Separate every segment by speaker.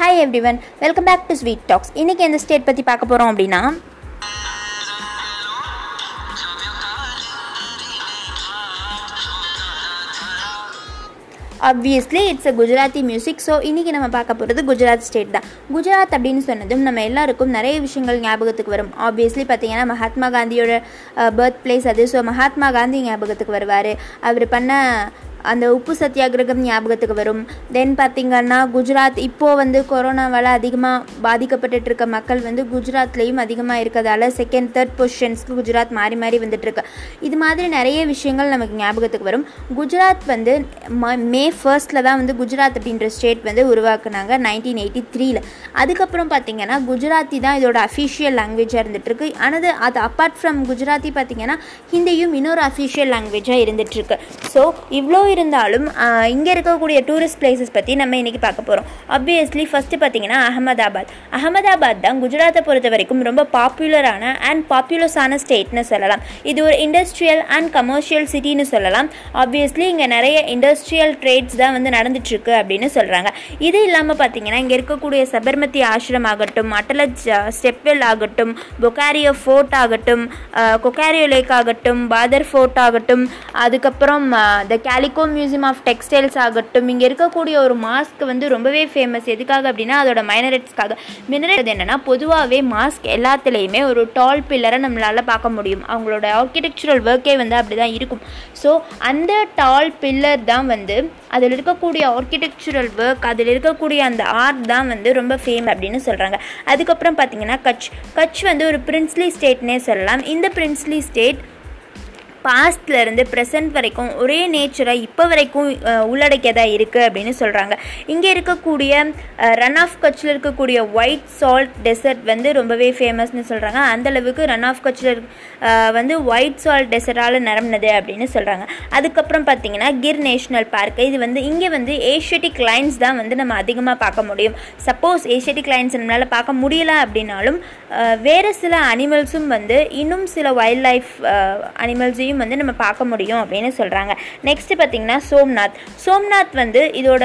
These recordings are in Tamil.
Speaker 1: Hi everyone welcome back to sweet talks இன்றைக்கி எந்த ஸ்டேட் பற்றி பார்க்க போகிறோம் அப்படின்னா obviously it's uh Gujarati music so இன்றைக்கி நம்ம பார்க்க போகிறது குஜராத் ஸ்டேட் தான். குஜராத் அப்படின்னு சொன்னதும் நம்ம எல்லாருக்கும் நிறைய விஷயங்கள் ஞாபகத்துக்கு வரும். ஆப்வியஸ்லி பார்த்தீங்கன்னா மகாத்மா காந்தியோட பர்த் பிளேஸ் அது. ஸோ மகாத்மா காந்தி ஞாபகத்துக்கு வருவார். அவர் பண்ண அந்த உப்பு சத்தியாகிரகம் ஞாபகத்துக்கு வரும். தென் பார்த்திங்கன்னா குஜராத் இப்போது வந்து கொரோனாவால் அதிகமாக பாதிக்கப்பட்டுட்டு இருக்க மக்கள் வந்து குஜராத்லேயும் அதிகமாக இருக்கிறதால செகண்ட் தேர்ட் பொசிஷன்ஸ்க்கு குஜராத் மாறி மாறி வந்துட்டுருக்கு. இது மாதிரி நிறைய விஷயங்கள் நமக்கு ஞாபகத்துக்கு வரும். குஜராத் வந்து மே ஃபர்ஸ்ட்டில் தான் வந்து குஜராத் அப்படின்ற ஸ்டேட் வந்து உருவாக்குனாங்க நைன்டீன் எயிட்டி த்ரீல அதுக்கப்புறம் பார்த்திங்கன்னா குஜராத்தி தான் இதோட அஃபிஷியல் லாங்குவேஜாக இருந்துகிட்ருக்கு ஆனால் அது அப்பார்ட் ஃப்ரம் குஜராத்தி பார்த்திங்கன்னா ஹிந்தியும் இன்னொரு அஃபிஷியல் லாங்குவேஜாக இருந்துகிட்ருக்கு ஸோ இவ்வளோ இருந்தாலும் இங்கே இருக்கக்கூடிய டூரிஸ்ட் பிளேசஸ் பற்றி நம்ம இன்றைக்கி பார்க்க போகிறோம் ஆப்வியஸ்லி ஃபஸ்ட்டு பார்த்தீங்கன்னா அகமதாபாத். அகமதாபாத் தான் குஜராத்தை பொறுத்த வரைக்கும் ரொம்ப பாப்புலரான அண்ட் பாப்புலஸான ஸ்டேட்னு சொல்லலாம். இது ஒரு இண்டஸ்ட்ரியல் அண்ட் கமர்ஷியல் சிட்டின்னு சொல்லலாம். ஆப்வியஸ்லி இங்கே நிறைய இண்டஸ்ட்ரியல் ட்ரேட்ஸ் தான் வந்து நடந்துட்டுருக்கு அப்படின்னு சொல்கிறாங்க இது இல்லாமல் பார்த்தீங்கன்னா இங்கே இருக்கக்கூடிய சபர்மதி ஆசிரம் ஆகட்டும் அட்டல ஸ்டெப்வெல் ஆகட்டும் பொக்காரியோ ஃபோர்ட் ஆகட்டும் கொக்காரியோ லேக் ஆகட்டும் பாதர் ஃபோர்ட் ஆகட்டும் அதுக்கப்புறம் the Calico Museum of Textiles ஆகட்டும் இங்கே இருக்கக்கூடிய ஒரு மாஸ்க் வந்து ரொம்பவே ஃபேமஸ் எதுக்காக அப்படின்னா அதோட மைனரட்ஸ்க்காக மினரட் என்னென்னா பொதுவாகவே மாஸ்க் எல்லாத்துலேயுமே ஒரு டால் பில்லரை நம்மளால் பார்க்க முடியும். அவங்களோட ஆர்கிடெக்சரல் ஒர்க்கே வந்து அப்படி தான் இருக்கும். ஸோ அந்த டால் பில்லர் தான் வந்து அதில் இருக்கக்கூடிய ஆர்கிடெக்சரல் ஒர்க் அதில் இருக்கக்கூடிய அந்த ஆர்ட் தான் வந்து ரொம்ப ஃபேம் அப்படின்னு சொல்கிறாங்க அதுக்கப்புறம் பார்த்தீங்கன்னா கட்ச். கட்ச் வந்து ஒரு பிரின்ஸ்லி ஸ்டேட்னே சொல்லலாம். இந்த பிரின்ஸ்லி ஸ்டேட் பாஸ்ட்லேருந்து ப்ரெசன்ட் வரைக்கும் ஒரே நேச்சரை இப்போ வரைக்கும் உள்ளடக்கியதாக இருக்குது அப்படின்னு சொல்கிறாங்க இங்கே இருக்கக்கூடிய ரன் ஆஃப் கட்சியில் இருக்கக்கூடிய ஒயிட் சால்ட் டெசர்ட் வந்து ரொம்பவே ஃபேமஸ்னு சொல்கிறாங்க அந்தளவுக்கு ரன் ஆஃப் கட்சியில் வந்து ஒயிட் சால்ட் டெசர்ட்டால் நிரம்பினது அப்படின்னு சொல்கிறாங்க அதுக்கப்புறம் பார்த்திங்கன்னா கிர் நேஷ்னல் பார்க் இது வந்து இங்கே வந்து ஏஷியட்டிக் லைன்ஸ் தான் வந்து நம்ம அதிகமாக பார்க்க முடியும். சப்போஸ் ஏஷியட்டிக் லைன்ஸ் நம்மளால் பார்க்க முடியல அப்படின்னாலும் வேறு சில அனிமல்ஸும் வந்து இன்னும் சில வைல்ட் லைஃப் அனிமல்ஸையும் இதையும் வந்து நம்ம பார்க்க முடியும் அப்படின்னு சொல்கிறாங்க நெக்ஸ்ட் பார்த்திங்கன்னா சோம்நாத். சோம்நாத் வந்து இதோட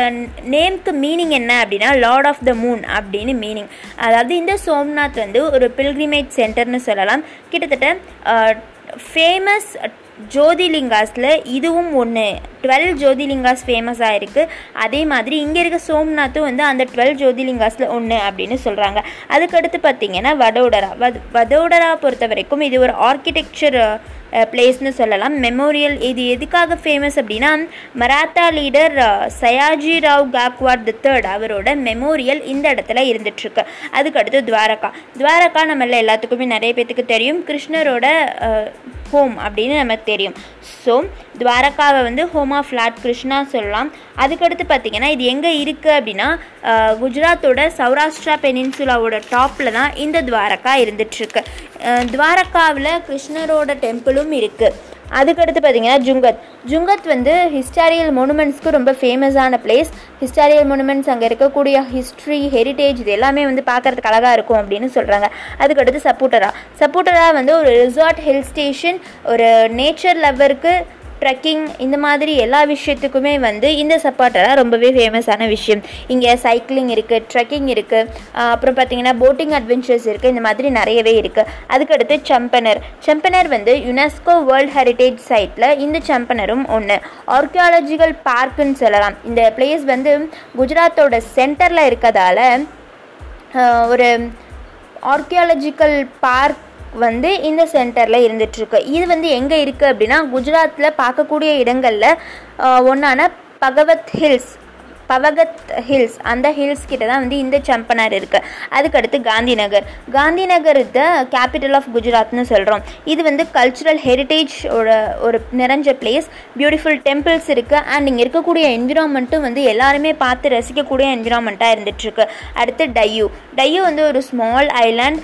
Speaker 1: நேம்க்கு மீனிங் என்ன அப்படின்னா லார்ட் ஆஃப் த மூன் அப்படின்னு மீனிங் அதாவது இந்த சோம்நாத் வந்து ஒரு பில்கிரிமேஜ் சென்டர்னு சொல்லலாம். கிட்டத்தட்ட ஃபேமஸ் ஜோதிலிங்காஸில் இதுவும் ஒன்று டுவெல் ஜோதிலிங்காஸ் ஃபேமஸாக இருக்குது அதே மாதிரி இங்கே இருக்க சோம்நாத்தும் வந்து அந்த டுவெல் ஜோதிலிங்காஸில் ஒன்று அப்படின்னு சொல்கிறாங்க அதுக்கடுத்து பார்த்திங்கன்னா வடோடரா. வத் வதோடரா பொறுத்த வரைக்கும் இது ஒரு ஆர்கிடெக்சர் பிளேஸ்னு சொல்லலாம். மெமோரியல் இது எதுக்காக ஃபேமஸ் அப்படின்னா Maratha leader Sayaji Rao Gaekwad the third அவரோட மெமோரியல் இந்த இடத்துல இருந்துட்டுருக்கு. அதுக்கடுத்து துவாரகா. துவாரகா நம்மள எல்லாத்துக்குமே நிறைய பேத்துக்கு தெரியும். கிருஷ்ணரோட ஹோம் அப்படின்னு நமக்கு தெரியும். ஸோ துவாரகாவை வந்து ஹோம் ஆஃப் லார்ட் கிருஷ்ணா சொல்லலாம். அதுக்கடுத்து பார்த்திங்கன்னா இது எங்கே இருக்குது அப்படின்னா குஜராத்தோட சௌராஷ்டிரா பெனின்சுலாவோட டாப்பில் தான் இந்த துவாரகா இருந்துகிட்ருக்கு துவாரகாவில் கிருஷ்ணரோட டெம்பிளும் இருக்குது அதுக்கடுத்து பார்த்தீங்கன்னா ஜுங்கத். ஜுங்கத் வந்து ஹிஸ்டாரியல் மொனுமெண்ட்ஸ்க்கு ரொம்ப ஃபேமஸான பிளேஸ் ஹிஸ்டாரியல் மொனுமெண்ட்ஸ் அங்கே இருக்கக்கூடிய ஹிஸ்ட்ரி ஹெரிட்டேஜ் இது எல்லாமே வந்து பார்க்குறதுக்கு அழகாக இருக்கும் அப்படின்னு சொல்கிறாங்க அதுக்கடுத்து சப்போட்டரா. சப்போட்டரா வந்து ஒரு ரிசார்ட் ஹில் ஸ்டேஷன் ஒரு நேச்சர் லவ்வருக்கு ட்ரெக்கிங் இந்த மாதிரி எல்லா விஷயத்துக்குமே வந்து இந்த சப்பாட்டரா ரொம்பவே ஃபேமஸான விஷயம். இங்கே சைக்கிளிங் இருக்குது ட்ரெக்கிங் இருக்குது அப்புறம் பார்த்திங்கன்னா போட்டிங் அட்வென்ச்சர்ஸ் இருக்குது இந்த மாதிரி நிறையவே இருக்குது அதுக்கடுத்து சம்பனர் சம்பனர் வந்து யுனெஸ்கோ வேர்ல்ட் ஹெரிட்டேஜ் சைட்டில் இந்த சம்பனரும் ஒன்று ஆர்கியாலஜிக்கல் பார்க்குன்னு சொல்லலாம். இந்த பிளேஸ் வந்து குஜராத்தோட சென்டரில் இருக்கதால ஒரு ஆர்கியாலஜிக்கல் பார்க் வந்து இந்த சென்டரில் இருந்துகிட்ருக்கு இது வந்து எங்கே இருக்குது அப்படின்னா குஜராத்தில் பார்க்கக்கூடிய இடங்களில் ஒன்றான பகவத் ஹில்ஸ் பவகத் ஹில்ஸ் அந்த ஹில்ஸ் கிட்ட தான் வந்து இந்த செம்பனார் இருக்குது அதுக்கடுத்து Gandhinagar Gandhinagar the capital of குஜராத்னு சொல்கிறோம் இது வந்து கல்ச்சுரல் ஹெரிட்டேஜ் ஒரு நிறைஞ்ச பிளேஸ் பியூட்டிஃபுல் டெம்பிள்ஸ் இருக்குது அண்ட் இங்கே இருக்கக்கூடிய என்விரான்மெண்ட்டும் வந்து எல்லாருமே பார்த்து ரசிக்கக்கூடிய என்விரான்மெண்ட்டாக இருந்துகிட்ருக்கு அடுத்து டையூ டையூ வந்து ஒரு ஸ்மால் ஐலாண்ட்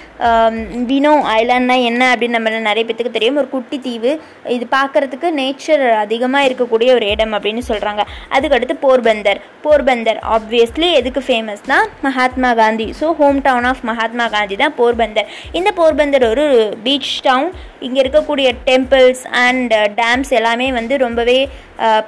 Speaker 1: வினோ ஐலாண்ட்னா என்ன அப்படின்னு நம்ம நிறைய பேத்துக்கு தெரியும். ஒரு குட்டி தீவு. இது பார்க்குறதுக்கு நேச்சர் அதிகமாக இருக்கக்கூடிய ஒரு இடம் அப்படின்னு சொல்கிறாங்க அதுக்கடுத்து போர்பந்தர். போர்பந்தர். ஆப்வியஸ்லி எதுக்கு ஃபேமஸ்னால் Mahatma Gandhi. So home town of Mahatma Gandhi தான் போர்பந்தர். இந்த போர்பந்தர் ஒரு பீச் டவுன் இங்கே இருக்கக்கூடிய டெம்பிள்ஸ் அண்ட் டேம்ஸ் எல்லாமே வந்து ரொம்பவே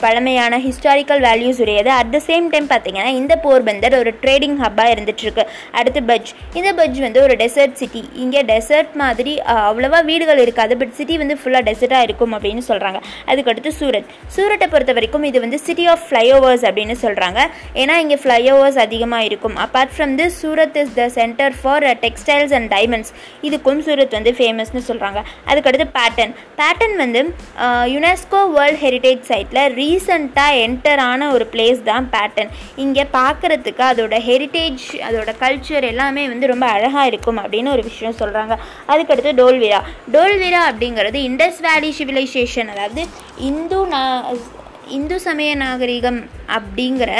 Speaker 1: பழமையான ஹிஸ்டாரிக்கல் வேல்யூஸ் உடையது. அட் த சேம் டைம் பார்த்தீங்கன்னா இந்த போர்பந்தர் ஒரு ட்ரேடிங் ஹப்பாக இருந்துகிட்ருக்கு அடுத்து பஜ். இந்த பஜ் வந்து ஒரு டெசர்ட் சிட்டி இங்கே டெசர்ட் மாதிரி அவ்வளோவா வீடுகள் இருக்காது. பட் சிட்டி வந்து ஃபுல்லாக டெசர்ட்டாக இருக்கும் அப்படின்னு சொல்கிறாங்க அதுக்கடுத்து சூரத். சூரட்டை பொறுத்த வரைக்கும் இது வந்து சிட்டி ஆஃப் ஃப்ளைஓவர்ஸ் அப்படின்னு சொல்கிறாங்க ஏன்னா இங்கே ஃப்ளைஓவர்ஸ் அதிகமாக இருக்கும். Apart from the Surat is the centre for textiles and diamonds இதுக்கும் சூரத் வந்து ஃபேமஸ்னு சொல்கிறாங்க அதுக்கடுத்து பேட்டன் பேட்டன் வந்து யுனெஸ்கோ வேர்ல்ட் ஹெரிட்டேஜ் சைட்டில் ரீசண்டாக என்டர் ஆன ஒரு பிளேஸ் தான் பேட்டன் இங்கே பார்க்குறதுக்கு அதோட ஹெரிட்டேஜ் அதோட கல்ச்சர் எல்லாமே வந்து ரொம்ப அழகாக இருக்கும் அப்படின்னு ஒரு விஷயம் சொல்கிறாங்க அதுக்கடுத்து டோல்விரா. டோல்விரா அப்படிங்கிறது இண்டஸ் வேலி சிவிலைசேஷன் அதாவது இந்து நா இந்து சமய நாகரிகம் அப்படிங்கிற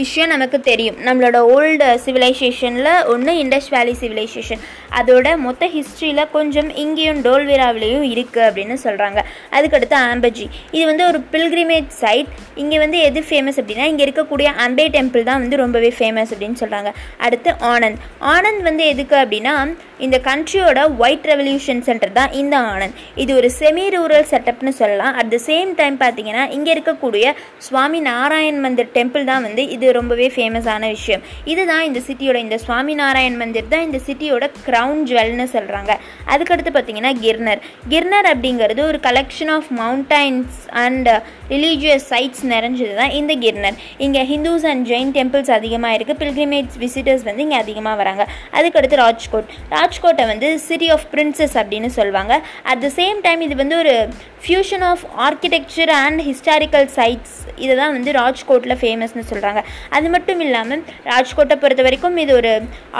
Speaker 1: விஷயம் நமக்கு தெரியும். நம்மளோட ஓல்டு சிவிலைசேஷனில் ஒன்று இண்டஸ் வேலி சிவிலைசேஷன் அதோட மொத்த ஹிஸ்ட்ரியில் கொஞ்சம் இங்கேயும் டோல்விராவிலேயும் இருக்குது அப்படின்னு சொல்கிறாங்க அதுக்கடுத்து ஆம்பஜி இது வந்து ஒரு பில்கிரிமேஜ் சைட் இங்கே வந்து எது ஃபேமஸ் அப்படின்னா இங்கே இருக்கக்கூடிய அம்பே டெம்பிள் தான் வந்து ரொம்பவே ஃபேமஸ் அப்படின்னு சொல்கிறாங்க அடுத்து ஆனந்த். ஆனந்த் வந்து எதுக்கு அப்படின்னா இந்த கண்ட்ரியோட ஒயிட் ரெவல்யூஷன் சென்டர் தான் இந்த ஆனந்த். இது ஒரு செமி ரூரல் செட்டப்னு சொல்லலாம். அட் த சேம் டைம் பார்த்தீங்கன்னா இங்கே இருக்கக்கூடிய சுவாமி நாராயண் மந்திர் டெம்பிள் தான் வந்து இது ரொம்பவே ஃபேமஸான விஷயம். இதுதான் இந்த சிட்டியோட இந்த சுவாமி நாராயண் மந்திர் தான் இந்த சிட்டியோட க்ரௌன் ஜுவல்னு சொல்கிறாங்க அதுக்கடுத்து பார்த்தீங்கன்னா கிர்னர். கிர்னர் அப்படிங்கிறது ஒரு collection of mountains and religious sites நிறைஞ்சது தான் இந்த கிர்னர் இங்கே ஹிந்துஸ் அண்ட் ஜெயின் டெம்பிள்ஸ் அதிகமாக இருக்குது பில்கிரிமேஜ் விசிட்டர்ஸ் வந்து இங்கே அதிகமாக வராங்க. அதுக்கடுத்து ராஜ்கோட். ராஜ்கோட்டை வந்து சிட்டி ஆஃப் பிரின்சஸ் அப்படின்னு சொல்லுவாங்க. அட் த சேம் டைம் இது வந்து ஒரு fusion of architecture and historical sites இதை தான் வந்து ராஜ்கோட்டில் ஃபேமஸ்னு சொல்கிறாங்க அது மட்டும் இல்லாமல் ராஜ்கோட்டை பொறுத்த வரைக்கும் இது ஒரு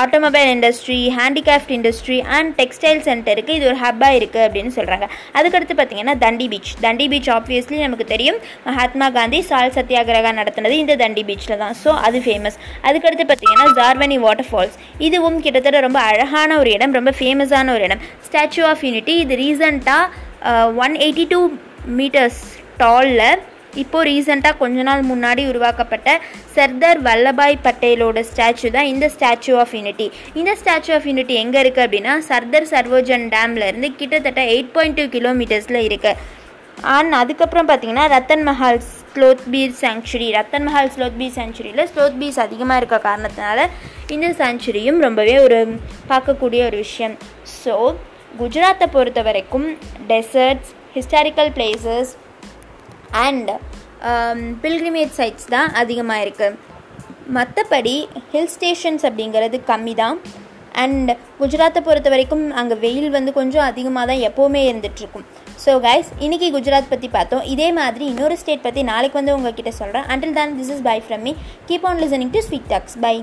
Speaker 1: automobile industry handicraft industry and textile சென்டருக்கு இது ஒரு ஹப்பாக இருக்குது அப்படின்னு சொல்கிறாங்க அதுக்கடுத்து பார்த்தீங்கன்னா Dandi beach Dandi beach obviously நமக்கு தெரியும். மகாத்மா காந்தி சால் சத்தியாகிரகா நடத்தினது இந்த தண்டி பீச்சில் தான். ஸோ அது ஃபேமஸ் அதுக்கடுத்து பார்த்தீங்கன்னா ஜார்வனி வாட்டர் ஃபால்ஸ் இதுவும் கிட்டத்தட்ட ரொம்ப அழகான ஒரு இடம் ரொம்ப ஃபேமஸான ஒரு இடம். ஸ்டாச்சு ஆஃப் யூனிட்டி இது ரீசண்டாக ஒன் எயிட்டி டூ மீட்டர்ஸ் டாலில் இப்போது ரீசெண்டாக கொஞ்ச நாள் முன்னாடி உருவாக்கப்பட்ட சர்தார் வல்லபாய் பட்டேலோட ஸ்டாச்சு தான் இந்த ஸ்டாச்சு ஆஃப் யூனிட்டி இந்த ஸ்டாச்சு ஆஃப் யூனிட்டி எங்கே இருக்குது அப்படின்னா சர்தார் சர்வோஜன் டேம்லேருந்து கிட்டத்தட்ட எயிட் பாயிண்ட் டூ கிலோமீட்டர்ஸில் இருக்குது அண்ட் அதுக்கப்புறம் பார்த்தீங்கன்னா Ratan Mahal sloth bear sanctuary Ratan Mahal sloth bear சாங்சுரியில் sloth bears அதிகமாக இருக்க காரணத்தினால இந்த சாங்சுரியும் ரொம்பவே ஒரு பார்க்கக்கூடிய ஒரு விஷயம். ஸோ குஜராத்தை பொறுத்த வரைக்கும் deserts historical places and pilgrimage sites தான் அதிகமாக இருக்குது மற்றபடி ஹில் ஸ்டேஷன்ஸ் அப்படிங்கிறது கம்மி தான். அண்ட் குஜராத்தை பொறுத்த வரைக்கும் அங்கே வெயில் வந்து கொஞ்சம் அதிகமாக தான் எப்போவுமே இருந்துகிட்ருக்கும் ஸோ கைஸ் இன்றைக்கி குஜராத் பற்றி பார்த்தோம். இதே மாதிரி இன்னொரு ஸ்டேட் பற்றி நாளைக்கு வந்து உங்ககிட்ட சொல்கிறேன் அண்டில் தான் this is bye from me keep on listening to sweet talks bye